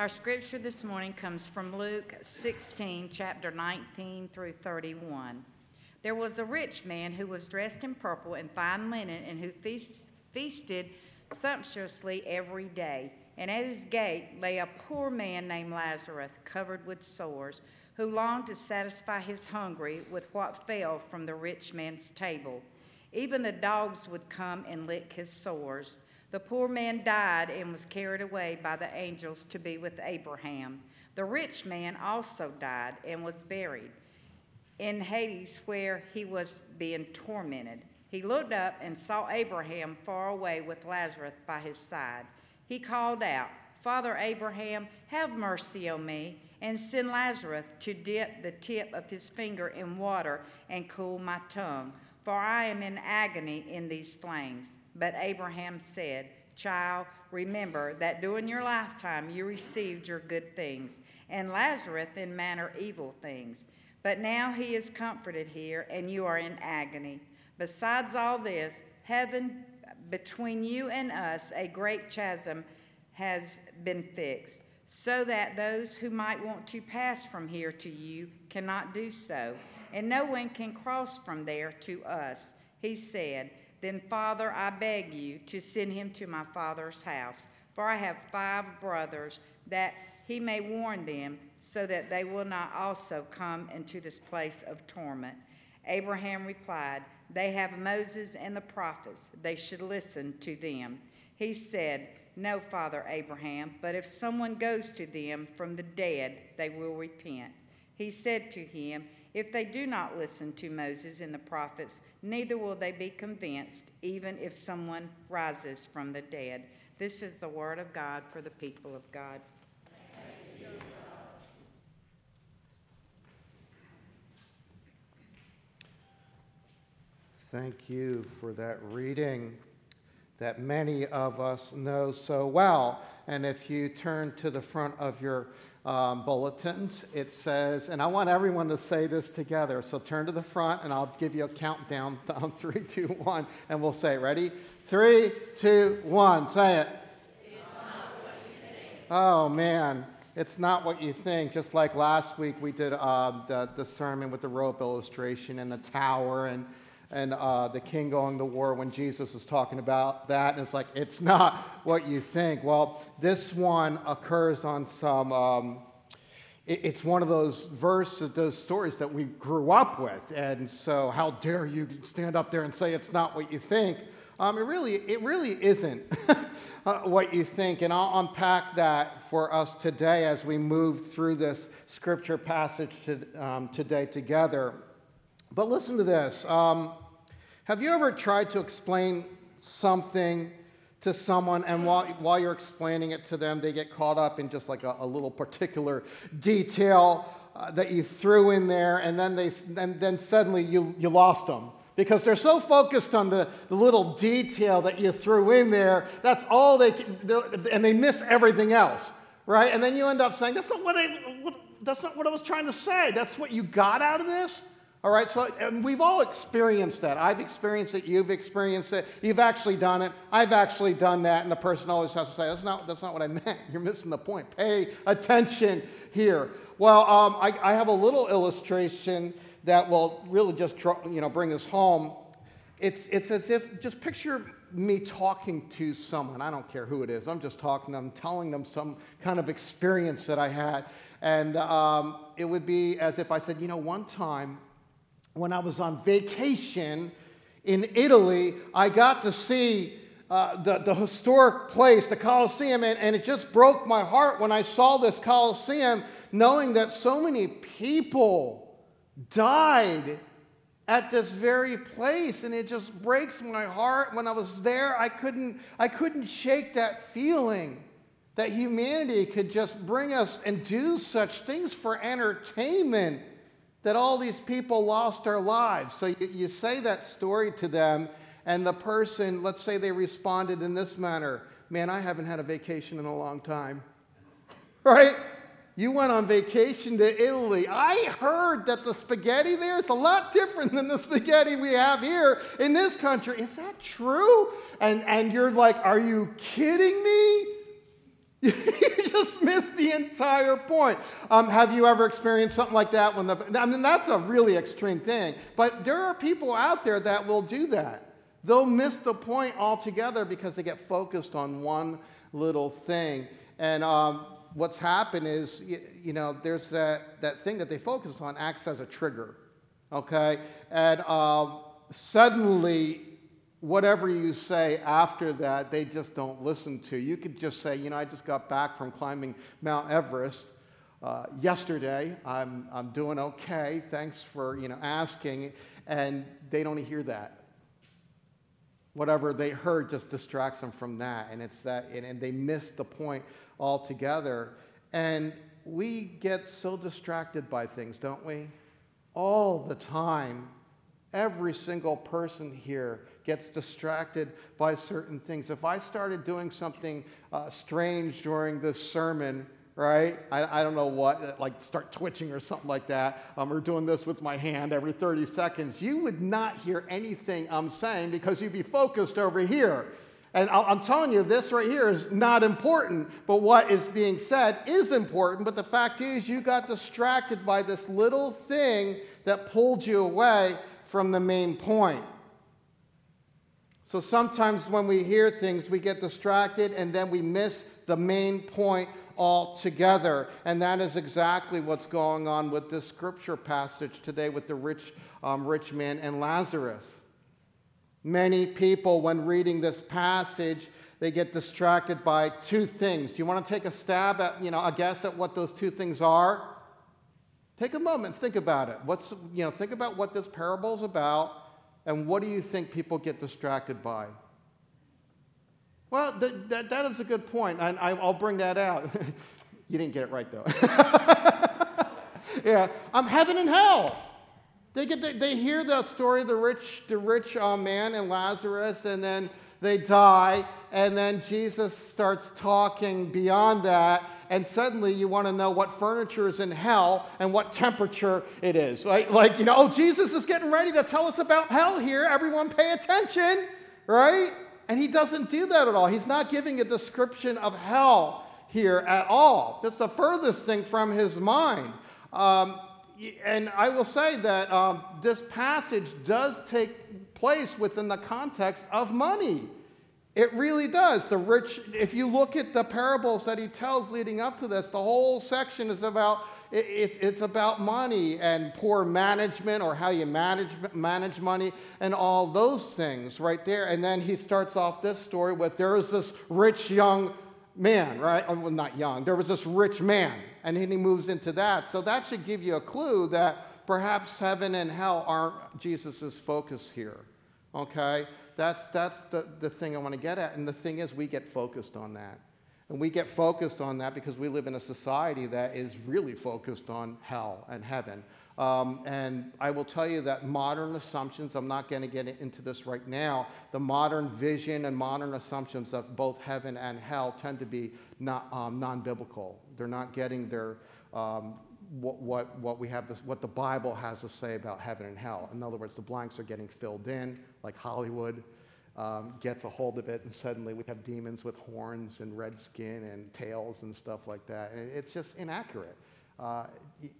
Our scripture this morning comes from Luke 16, chapter 19 through 31. There was a rich man who was dressed in purple and fine linen and who feast, feasted sumptuously every day. And at his gate lay a poor man named Lazarus, covered with sores, who longed to satisfy his hunger with what fell from the rich man's table. Even the dogs would come and lick his sores. The poor man died and was carried away by the angels to be with Abraham. The rich man also died and was buried in Hades, where he was being tormented. He looked up and saw Abraham far away with Lazarus by his side. He called out, Father Abraham, have mercy on me, and send Lazarus to dip the tip of his finger in water and cool my tongue, for I am in agony in these flames. But Abraham said, Child, remember that during your lifetime you received your good things, and Lazarus in manner evil things. But now he is comforted here, and you are in agony. Besides all this, heaven between you and us, a great chasm has been fixed, so that those who might want to pass from here to you cannot do so, and no one can cross from there to us. He said, Then, Father, I beg you to send him to my father's house, for I have five brothers, that he may warn them, so that they will not also come into this place of torment. Abraham replied, They have Moses and the prophets. They should listen to them. He said, No, Father Abraham, but if someone goes to them from the dead, they will repent. He said to him, If they do not listen to Moses and the prophets, neither will they be convinced, even if someone rises from the dead. This is the word of God for the people of God. Thank you for that reading that many of us know so well. And if you turn to the front of your um, bulletins, it says, and I want everyone to say this together. So turn to the front, and I'll give you a countdown down three, two, one, and we'll say, ready? Three, two, one. Say it. Oh, man. It's not what you think. Just like last week, we did uh, the, the sermon with the rope illustration and the tower and and uh, the king going to war when Jesus was talking about that. And it's like, it's not what you think. Well, this one occurs on some, um, it, it's one of those verses, those stories that we grew up with. And so, how dare you stand up there and say it's not what you think? Um, it, really, it really isn't uh, what you think. And I'll unpack that for us today as we move through this scripture passage to, um, today together. But listen to this. Um, have you ever tried to explain something to someone, and while, while you're explaining it to them, they get caught up in just like a, a little particular detail uh, that you threw in there, and then, they, and then suddenly you, you lost them? Because they're so focused on the, the little detail that you threw in there, that's all they can, and they miss everything else, right? And then you end up saying, that's not what I, what, that's not what I was trying to say. That's what you got out of this? All right, so we've all experienced that. I've experienced it, you've experienced it, you've actually done it, I've actually done that, and the person always has to say, that's not, that's not what I meant. You're missing the point. Pay attention here. Well, um, I, I, have a little illustration that will really just you know, bring us home. It's, it's as if, just picture me talking to someone. I don't care who it is. I'm just talking to them, telling them some kind of experience that I had. And um, it would be as if I said, you know, one time when I was on vacation in Italy, I got to see uh, the, the historic place, the Colosseum, and, and it just broke my heart when I saw this Colosseum, knowing that so many people died at this very place and it just breaks my heart. When i was there i couldn't i couldn't shake that feeling that humanity could just bring us and do such things for entertainment that all these people lost their lives. So you, you, say that story to them, and the person, let's say they responded in this manner Man, I haven't had a vacation in a long time. Right? You went on vacation to Italy. I heard that the spaghetti there is a lot different than the spaghetti we have here in this country. Is that true? And, and you're like, Are you kidding me? you just missed the entire point. Um, have you ever experienced something like that? When the, I mean, that's a really extreme thing. But there are people out there that will do that. They'll miss the point altogether because they get focused on one little thing. And um, what's happened is, you, you, know, there's that, that thing that they focus on acts as a trigger, okay? And uh, suddenly whatever you say after that, they just don't listen to. You could just say, you know, I just got back from climbing Mount Everest uh, yesterday. I'm, I'm doing okay. Thanks for, you know, asking. And they don't hear that. Whatever they heard just distracts them from that. And it's that, and, and they miss the point altogether. And we get so distracted by things, don't we? All the time. Every single person here gets distracted by certain things. If I started doing something uh, strange during this sermon, right? I, I, don't know what, like start twitching or something like that, um, or doing this with my hand every 30 seconds, you would not hear anything I'm saying because you'd be focused over here. And I'm telling you, this right here is not important, but what is being said is important. But the fact is, you got distracted by this little thing that pulled you away from the main point. So sometimes when we hear things, we get distracted and then we miss the main point altogether. And that is exactly what's going on with this scripture passage today with the rich, um, rich man and Lazarus. Many people, when reading this passage, they get distracted by two things. Do you want to take a stab at, you know, a guess at what those two things are? Take a moment, think about it. What's, you know, think about what this parable is about and what do you think people get distracted by? Well, th- that, that is a good point, and I, will bring that out. you didn't get it right, though. yeah, I'm heaven and hell. They, get the, they hear the story of the rich, the rich uh, man and Lazarus, and then they die, and then Jesus starts talking beyond that, and suddenly you want to know what furniture is in hell and what temperature it is. Right? Like, you know, oh, Jesus is getting ready to tell us about hell here. Everyone pay attention, right? And he doesn't do that at all. He's not giving a description of hell here at all. That's the furthest thing from his mind. Um, and I will say that um, this passage does take place within the context of money. It really does. The rich, if you look at the parables that he tells leading up to this, the whole section is about it's, it's about money and poor management or how you manage, manage money and all those things right there. And then he starts off this story with there was this rich young man, right? Oh, well, not young. There was this rich man. And then he moves into that. So that should give you a clue that perhaps heaven and hell aren't Jesus' focus here. Okay? That's, that's the, the thing I want to get at. And the thing is, we get focused on that. And we get focused on that because we live in a society that is really focused on hell and heaven. Um, and I will tell you that modern assumptions, I'm not going to get into this right now, the modern vision and modern assumptions of both heaven and hell tend to be not, um, non biblical. They're not getting their, um, what, what, what we have this, what the Bible has to say about heaven and hell. In other words, the blanks are getting filled in, like Hollywood um, gets a hold of it, and suddenly we have demons with horns and red skin and tails and stuff like that. And it's just inaccurate. Uh,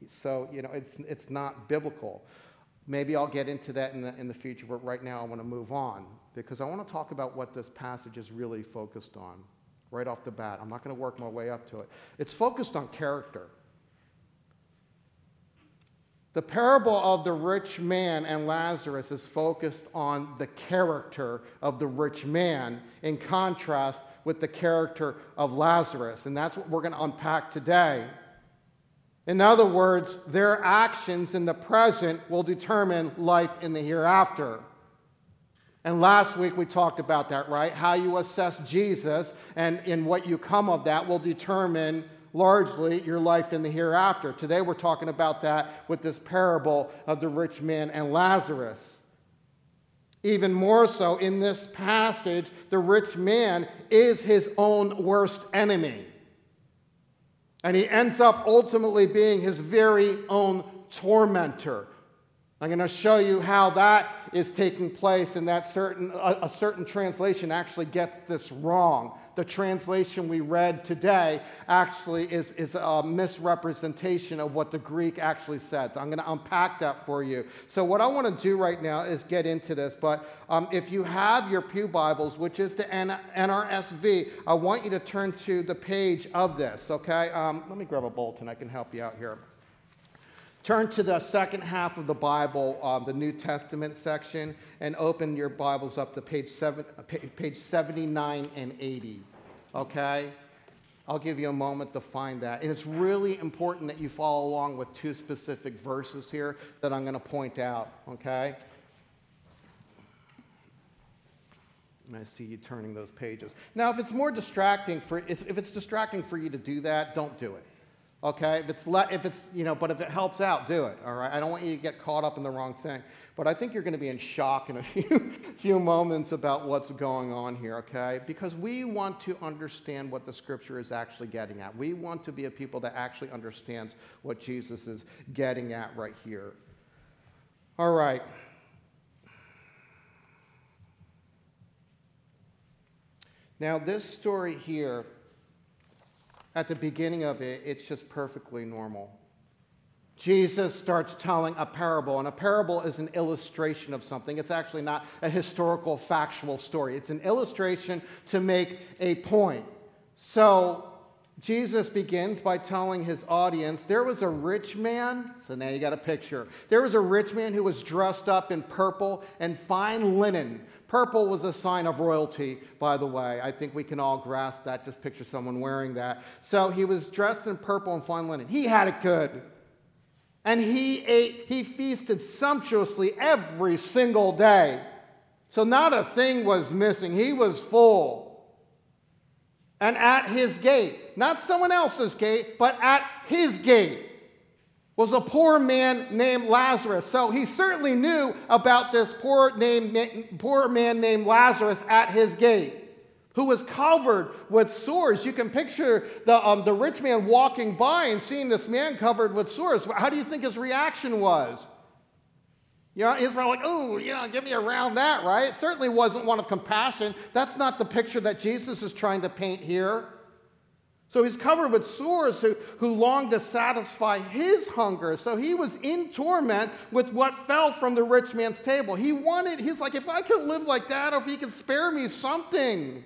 so, you know, it's, it's not biblical. Maybe I'll get into that in the, in the future, but right now I want to move on because I want to talk about what this passage is really focused on right off the bat. I'm not going to work my way up to it. It's focused on character. The parable of the rich man and Lazarus is focused on the character of the rich man in contrast with the character of Lazarus. And that's what we're going to unpack today. In other words, their actions in the present will determine life in the hereafter. And last week we talked about that, right? How you assess Jesus and in what you come of that will determine largely your life in the hereafter. Today we're talking about that with this parable of the rich man and Lazarus. Even more so, in this passage, the rich man is his own worst enemy. And he ends up ultimately being his very own tormentor. I'm going to show you how that is taking place and that certain, a, a, certain translation actually gets this wrong. The translation we read today actually is, is a misrepresentation of what the Greek actually says. I'm going to unpack that for you. So, what I want to do right now is get into this. But um, if you have your Pew Bibles, which is the N- NRSV, I want you to turn to the page of this, okay? Um, let me grab a bulletin, I can help you out here. Turn to the second half of the Bible, uh, the New Testament section, and open your Bibles up to page, seven, uh, page 79 and 80. Okay? I'll give you a moment to find that. And it's really important that you follow along with two specific verses here that I'm going to point out. Okay? And I see you turning those pages. Now, if it's more distracting for if it's distracting for you to do that, don't do it. Okay, if it's, if it's, you know, but if it helps out, do it, all right? I don't want you to get caught up in the wrong thing. But I think you're going to be in shock in a few, few moments about what's going on here, okay? Because we want to understand what the scripture is actually getting at. We want to be a people that actually understands what Jesus is getting at right here. All right. Now, this story here at the beginning of it, it's just perfectly normal. Jesus starts telling a parable, and a parable is an illustration of something. It's actually not a historical, factual story, it's an illustration to make a point. So, Jesus begins by telling his audience there was a rich man. So now you got a picture. There was a rich man who was dressed up in purple and fine linen. Purple was a sign of royalty, by the way. I think we can all grasp that. Just picture someone wearing that. So he was dressed in purple and fine linen. He had it good. And he ate, he feasted sumptuously every single day. So not a thing was missing. He was full and at his gate, not someone else's gate, but at his gate, was a poor man named Lazarus. So he certainly knew about this poor, name, poor man named Lazarus at his gate, who was covered with sores. You can picture the, um, the rich man walking by and seeing this man covered with sores. How do you think his reaction was? You know, he's probably like, oh, you know, get me around that, right? It certainly wasn't one of compassion. That's not the picture that Jesus is trying to paint here. So he's covered with sores who, who longed to satisfy his hunger. So he was in torment with what fell from the rich man's table. He wanted, he's like, if I could live like that, or if he could spare me something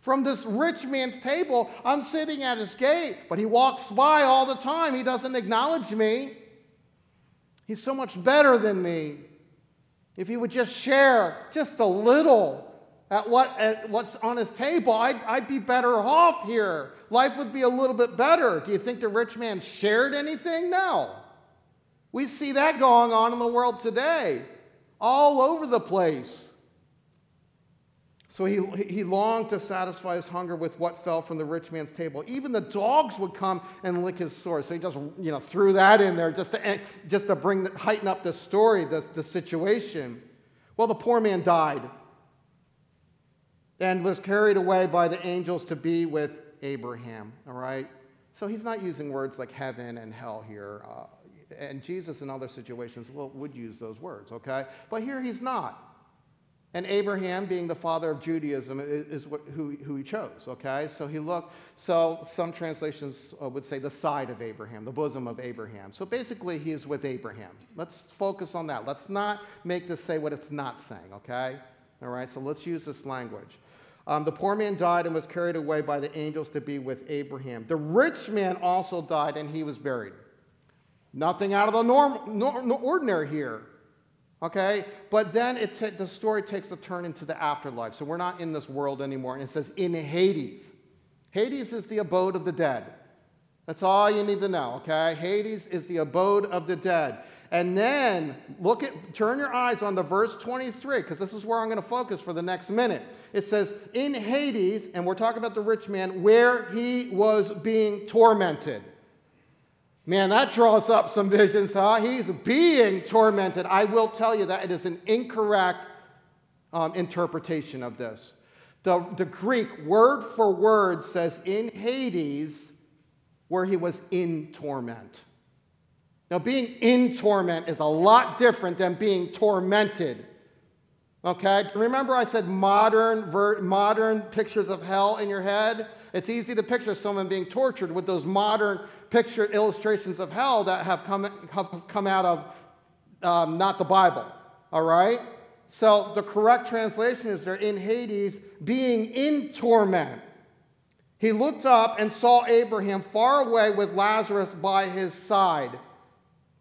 from this rich man's table, I'm sitting at his gate, but he walks by all the time. He doesn't acknowledge me. He's so much better than me. If he would just share just a little at, what, at what's on his table, I'd, I'd be better off here. Life would be a little bit better. Do you think the rich man shared anything? No. We see that going on in the world today, all over the place. So he, he longed to satisfy his hunger with what fell from the rich man's table. Even the dogs would come and lick his sores. So he just you know, threw that in there just to, just to bring, heighten up the story, the, the situation. Well, the poor man died and was carried away by the angels to be with Abraham. All right? So he's not using words like heaven and hell here. Uh, and Jesus, in other situations, well, would use those words, okay? But here he's not. And Abraham, being the father of Judaism, is what, who, who he chose, okay? So he looked, so some translations uh, would say the side of Abraham, the bosom of Abraham. So basically, he is with Abraham. Let's focus on that. Let's not make this say what it's not saying, okay? All right, so let's use this language. Um, the poor man died and was carried away by the angels to be with Abraham. The rich man also died and he was buried. Nothing out of the norm, nor, ordinary here. Okay? But then it t- the story takes a turn into the afterlife. So we're not in this world anymore. And it says, in Hades. Hades is the abode of the dead. That's all you need to know, okay? Hades is the abode of the dead. And then look at, turn your eyes on the verse 23, because this is where I'm going to focus for the next minute. It says, in Hades, and we're talking about the rich man, where he was being tormented. Man, that draws up some visions, huh? He's being tormented. I will tell you that it is an incorrect um, interpretation of this. The, the Greek, word for word, says in Hades, where he was in torment. Now, being in torment is a lot different than being tormented. Okay? Remember, I said modern, ver- modern pictures of hell in your head? It's easy to picture someone being tortured with those modern picture illustrations of hell that have come, have come out of um, not the Bible. All right? So the correct translation is they're in Hades being in torment. He looked up and saw Abraham far away with Lazarus by his side.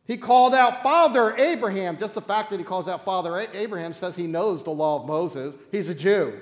He called out, Father Abraham. Just the fact that he calls out Father Abraham says he knows the law of Moses. He's a Jew.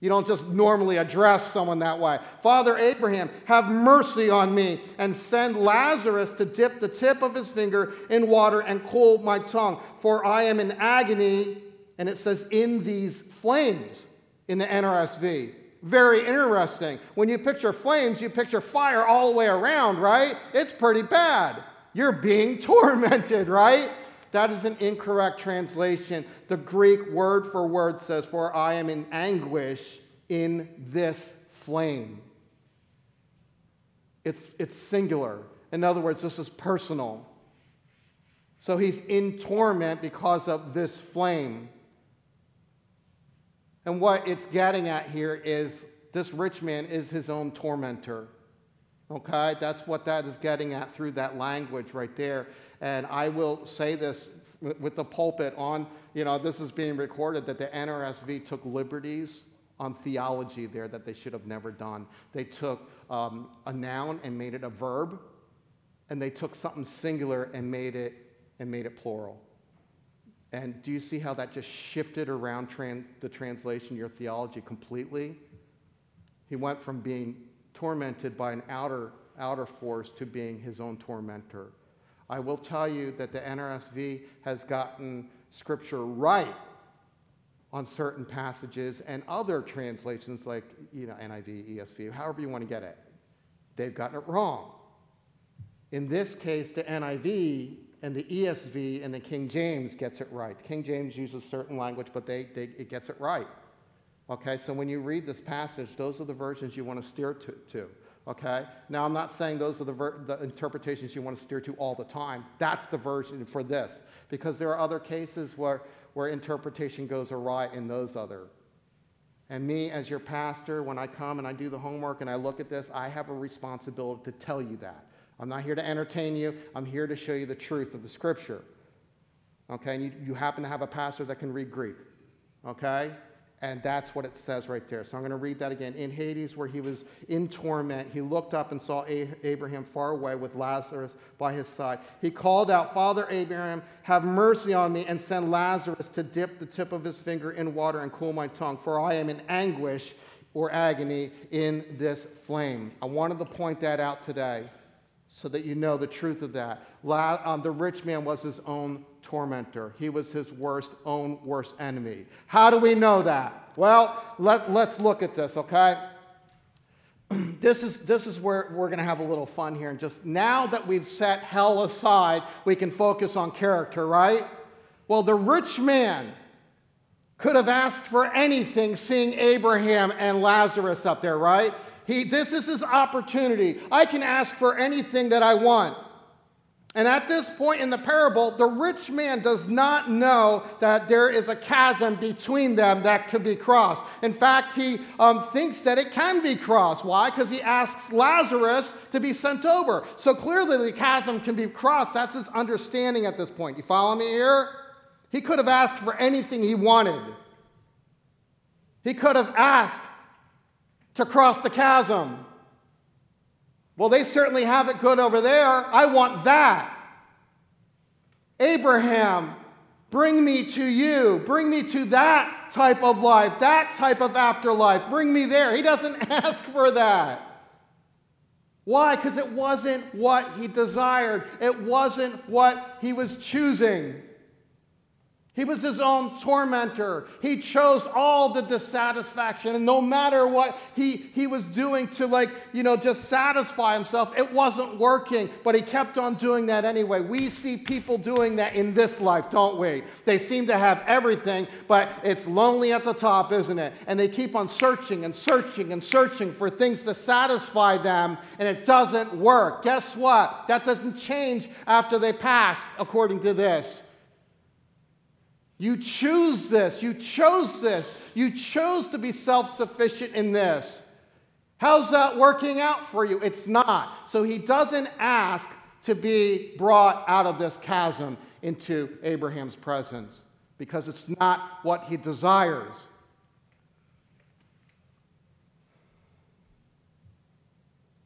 You don't just normally address someone that way. Father Abraham, have mercy on me and send Lazarus to dip the tip of his finger in water and cool my tongue, for I am in agony. And it says, in these flames in the NRSV. Very interesting. When you picture flames, you picture fire all the way around, right? It's pretty bad. You're being tormented, right? That is an incorrect translation. The Greek word for word says, For I am in anguish in this flame. It's, it's singular. In other words, this is personal. So he's in torment because of this flame. And what it's getting at here is this rich man is his own tormentor. Okay? That's what that is getting at through that language right there. And I will say this with the pulpit on, you know, this is being recorded that the NRSV took liberties on theology there that they should have never done. They took um, a noun and made it a verb, and they took something singular and made it and made it plural. And do you see how that just shifted around tran- the translation, your theology completely? He went from being tormented by an outer, outer force to being his own tormentor. I will tell you that the NRSV has gotten scripture right on certain passages, and other translations like you know, NIV, ESV, however you want to get it, they've gotten it wrong. In this case, the NIV and the ESV and the King James gets it right. King James uses certain language, but they, they, it gets it right. Okay, so when you read this passage, those are the versions you want to steer to. to okay? Now, I'm not saying those are the, ver- the interpretations you want to steer to all the time. That's the version for this, because there are other cases where, where interpretation goes awry in those other. And me, as your pastor, when I come and I do the homework and I look at this, I have a responsibility to tell you that. I'm not here to entertain you, I'm here to show you the truth of the scripture. Okay, and you, you happen to have a pastor that can read Greek. Okay? And that's what it says right there. So I'm going to read that again. In Hades, where he was in torment, he looked up and saw Abraham far away with Lazarus by his side. He called out, Father Abraham, have mercy on me and send Lazarus to dip the tip of his finger in water and cool my tongue, for I am in anguish or agony in this flame. I wanted to point that out today so that you know the truth of that. La, um, the rich man was his own tormentor. He was his worst, own worst enemy. How do we know that? Well, let, let's look at this, okay? this is, this is where we're going to have a little fun here. And just now that we've set hell aside, we can focus on character, right? Well, the rich man could have asked for anything seeing Abraham and Lazarus up there, right? He, this is his opportunity. I can ask for anything that I want. And at this point in the parable, the rich man does not know that there is a chasm between them that could be crossed. In fact, he um, thinks that it can be crossed. Why? Because he asks Lazarus to be sent over. So clearly, the chasm can be crossed. That's his understanding at this point. You follow me here? He could have asked for anything he wanted. He could have asked to cross the chasm. Well, they certainly have it good over there. I want that. Abraham, bring me to you. Bring me to that type of life, that type of afterlife. Bring me there. He doesn't ask for that. Why? Because it wasn't what he desired, it wasn't what he was choosing. He was his own tormentor. He chose all the dissatisfaction. And no matter what he, he was doing to, like, you know, just satisfy himself, it wasn't working. But he kept on doing that anyway. We see people doing that in this life, don't we? They seem to have everything, but it's lonely at the top, isn't it? And they keep on searching and searching and searching for things to satisfy them, and it doesn't work. Guess what? That doesn't change after they pass, according to this. You choose this. You chose this. You chose to be self sufficient in this. How's that working out for you? It's not. So he doesn't ask to be brought out of this chasm into Abraham's presence because it's not what he desires.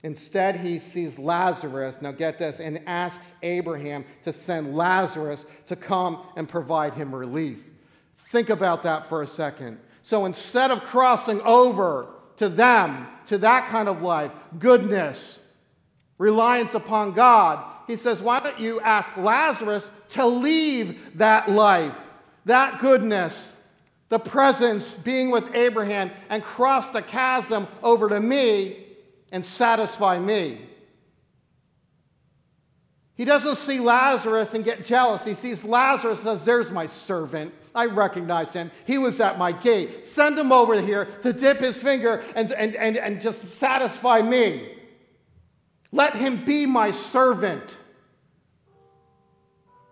Instead, he sees Lazarus, now get this, and asks Abraham to send Lazarus to come and provide him relief. Think about that for a second. So instead of crossing over to them, to that kind of life, goodness, reliance upon God, he says, Why don't you ask Lazarus to leave that life, that goodness, the presence, being with Abraham, and cross the chasm over to me and satisfy me. He doesn't see Lazarus and get jealous. He sees Lazarus and says, There's my servant. I recognize him. He was at my gate. Send him over here to dip his finger and, and, and, and just satisfy me. Let him be my servant.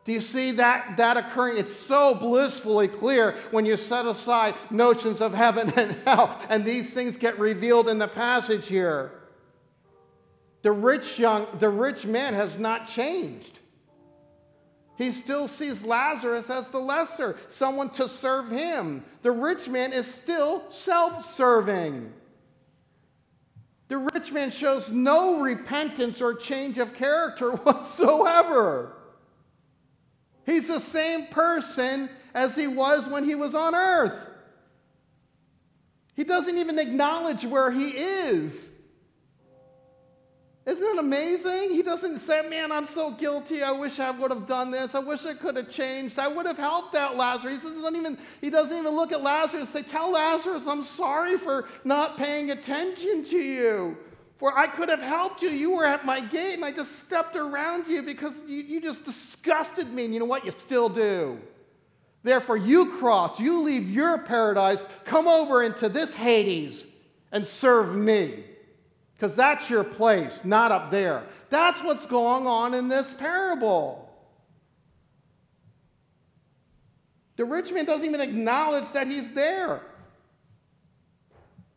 Do you see that, that occurring? It's so blissfully clear when you set aside notions of heaven and hell, and these things get revealed in the passage here. The rich young, the rich man has not changed. He still sees Lazarus as the lesser, someone to serve him. The rich man is still self serving. The rich man shows no repentance or change of character whatsoever. He's the same person as he was when he was on earth. He doesn't even acknowledge where he is. Isn't it amazing? He doesn't say, Man, I'm so guilty. I wish I would have done this. I wish I could have changed. I would have helped out Lazarus. He doesn't even, he doesn't even look at Lazarus and say, Tell Lazarus, I'm sorry for not paying attention to you. For I could have helped you. You were at my gate and I just stepped around you because you, you just disgusted me. And you know what? You still do. Therefore, you cross, you leave your paradise, come over into this Hades and serve me because that's your place, not up there. That's what's going on in this parable. The rich man doesn't even acknowledge that he's there.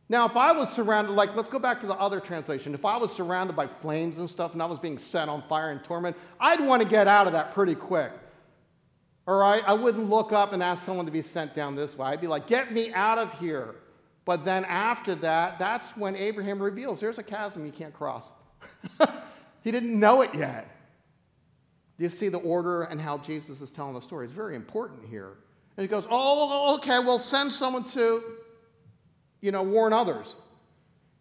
Now, if I was surrounded, like, let's go back to the other translation. If I was surrounded by flames and stuff and I was being set on fire and torment, I'd want to get out of that pretty quick. All right? I wouldn't look up and ask someone to be sent down this way. I'd be like, get me out of here. But then after that, that's when Abraham reveals there's a chasm you can't cross. he didn't know it yet. You see the order and how Jesus is telling the story? It's very important here. And he goes, Oh, okay, well, send someone to, you know, warn others.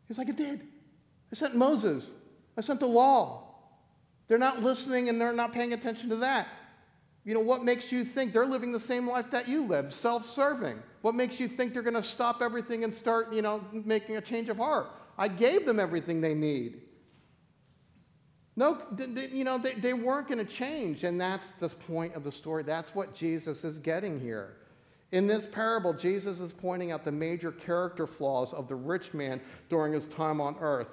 He's like, I did. I sent Moses, I sent the law. They're not listening and they're not paying attention to that. You know, what makes you think they're living the same life that you live, self serving? What makes you think they're going to stop everything and start, you know, making a change of heart? I gave them everything they need. No, they, you know, they, they weren't going to change. And that's the point of the story. That's what Jesus is getting here. In this parable, Jesus is pointing out the major character flaws of the rich man during his time on earth.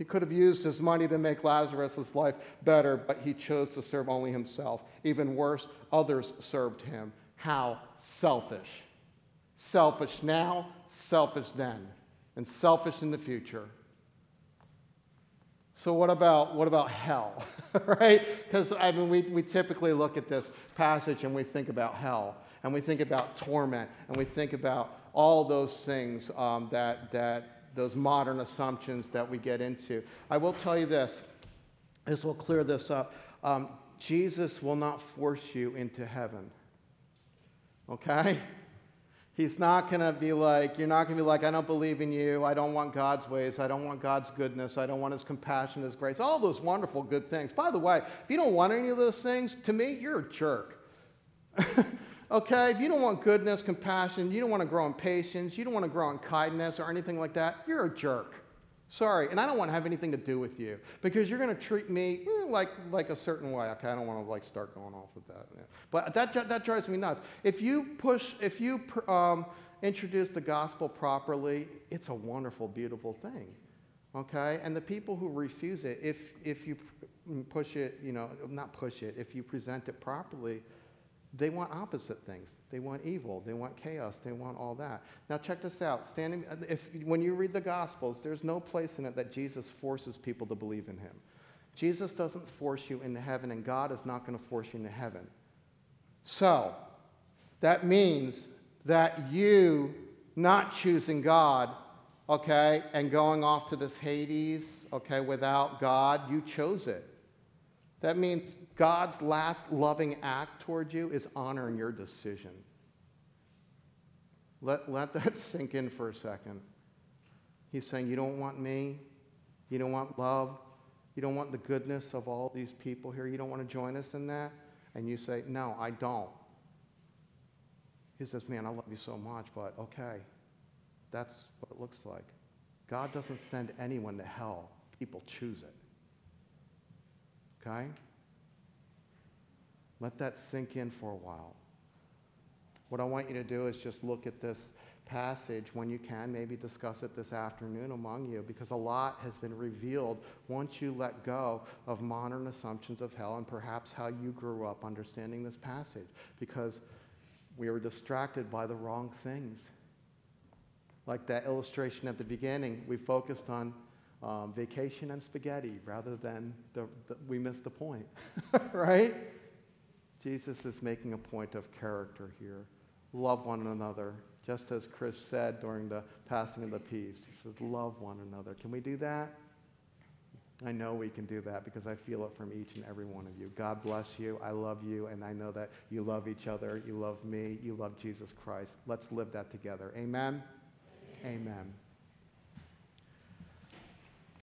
He could have used his money to make Lazarus' life better, but he chose to serve only himself. Even worse, others served him. How selfish. Selfish now, selfish then, and selfish in the future. So what about what about hell? right? Because I mean we, we typically look at this passage and we think about hell and we think about torment and we think about all those things um, that that those modern assumptions that we get into. I will tell you this, this will clear this up. Um, Jesus will not force you into heaven. Okay? He's not going to be like, you're not going to be like, I don't believe in you. I don't want God's ways. I don't want God's goodness. I don't want His compassion, His grace. All those wonderful good things. By the way, if you don't want any of those things, to me, you're a jerk. Okay? If you don't want goodness, compassion, you don't want to grow in patience, you don't want to grow in kindness or anything like that, you're a jerk. Sorry, and I don't want to have anything to do with you because you're going to treat me eh, like, like a certain way. Okay, I don't want to like start going off with that. yeah. But that, that drives me nuts. If you push, if you um, introduce the gospel properly, it's a wonderful, beautiful thing. Okay, and the people who refuse it, if if you push it, you know, not push it, if you present it properly, they want opposite things. They want evil. They want chaos. They want all that. Now, check this out. Standing, if, when you read the Gospels, there's no place in it that Jesus forces people to believe in him. Jesus doesn't force you into heaven, and God is not going to force you into heaven. So, that means that you not choosing God, okay, and going off to this Hades, okay, without God, you chose it. That means God's last loving act toward you is honoring your decision. Let, let that sink in for a second. He's saying, You don't want me? You don't want love? You don't want the goodness of all these people here? You don't want to join us in that? And you say, No, I don't. He says, Man, I love you so much, but okay. That's what it looks like. God doesn't send anyone to hell, people choose it. Okay? Let that sink in for a while. What I want you to do is just look at this passage when you can, maybe discuss it this afternoon among you, because a lot has been revealed once you let go of modern assumptions of hell and perhaps how you grew up understanding this passage, because we were distracted by the wrong things. Like that illustration at the beginning, we focused on um, vacation and spaghetti rather than the, the, we missed the point, right? Jesus is making a point of character here. Love one another, just as Chris said during the passing of the peace. He says, Love one another. Can we do that? I know we can do that because I feel it from each and every one of you. God bless you. I love you, and I know that you love each other. You love me. You love Jesus Christ. Let's live that together. Amen. Amen. Amen.